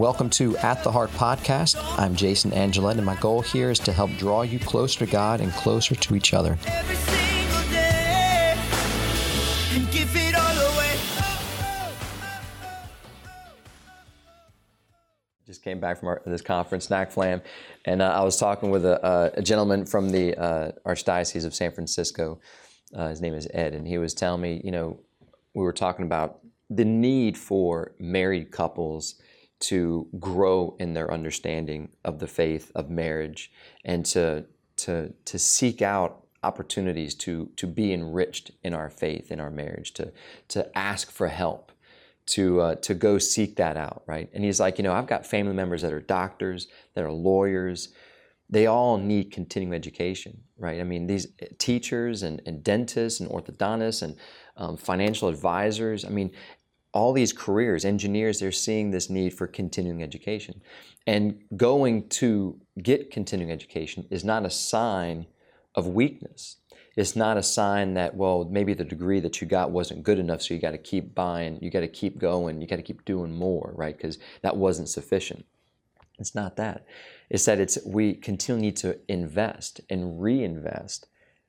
Welcome to At the Heart podcast. I'm Jason Angelette, and my goal here is to help draw you closer to God and closer to each other. Just came back from our, this conference, NACFLM, and uh, I was talking with a, a gentleman from the uh, Archdiocese of San Francisco. Uh, his name is Ed, and he was telling me, you know, we were talking about the need for married couples to grow in their understanding of the faith of marriage and to to to seek out opportunities to to be enriched in our faith in our marriage to to ask for help to uh, to go seek that out right? And he's like you know I've got family members that are doctors that are lawyers. They all need continuing education right? I mean these teachers and, and dentists and orthodontists and um, financial advisors. I mean all these careers, engineers, they're seeing this need for continuing education. And going to get continuing education is not a sign of weakness. It's not a sign that, well, maybe the degree that you got wasn't good enough, so you got to keep buying, you got to keep going, you got to keep doing more, right? Because that wasn't sufficient. It's not that. It's that it's we continue to invest and reinvest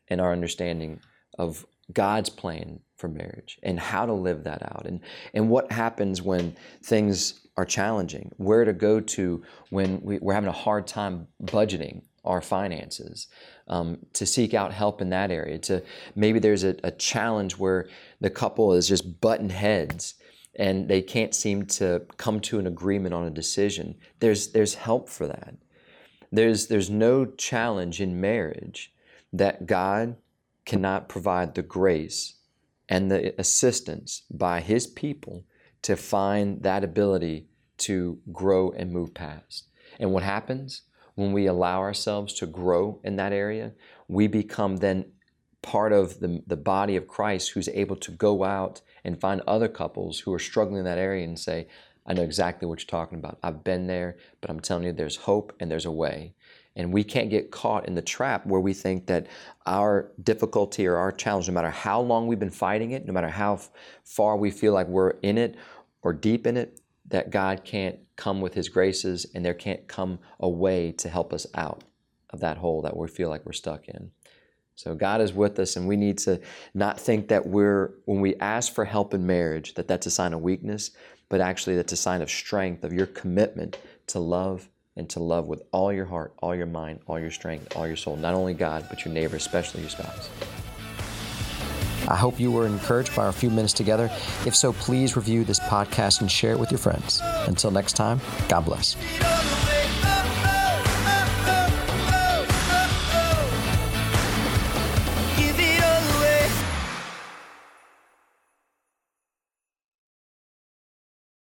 in our understanding of God's plan for marriage and how to live that out and, and what happens when things are challenging, where to go to when we, are having a hard time budgeting our finances, um, to seek out help in that area. To maybe there's a, a challenge where the couple is just button heads and they can't seem to come to an agreement on a decision. There's there's help for that. There's there's no challenge in marriage that God cannot provide the grace and the assistance by His people to find that ability to grow and move past. And what happens when we allow ourselves to grow in that area? We become then part of the, the body of Christ who's able to go out and find other couples who are struggling in that area and say, I know exactly what you're talking about. I've been there, but I'm telling you, there's hope and there's a way. And we can't get caught in the trap where we think that our difficulty or our challenge, no matter how long we've been fighting it, no matter how far we feel like we're in it or deep in it, that God can't come with His graces and there can't come a way to help us out of that hole that we feel like we're stuck in. So God is with us, and we need to not think that we're, when we ask for help in marriage, that that's a sign of weakness, but actually that's a sign of strength, of your commitment to love and to love with all your heart, all your mind, all your strength, all your soul, not only God, but your neighbor, especially your spouse. I hope you were encouraged by our few minutes together. If so, please review this podcast and share it with your friends. Until next time, God bless.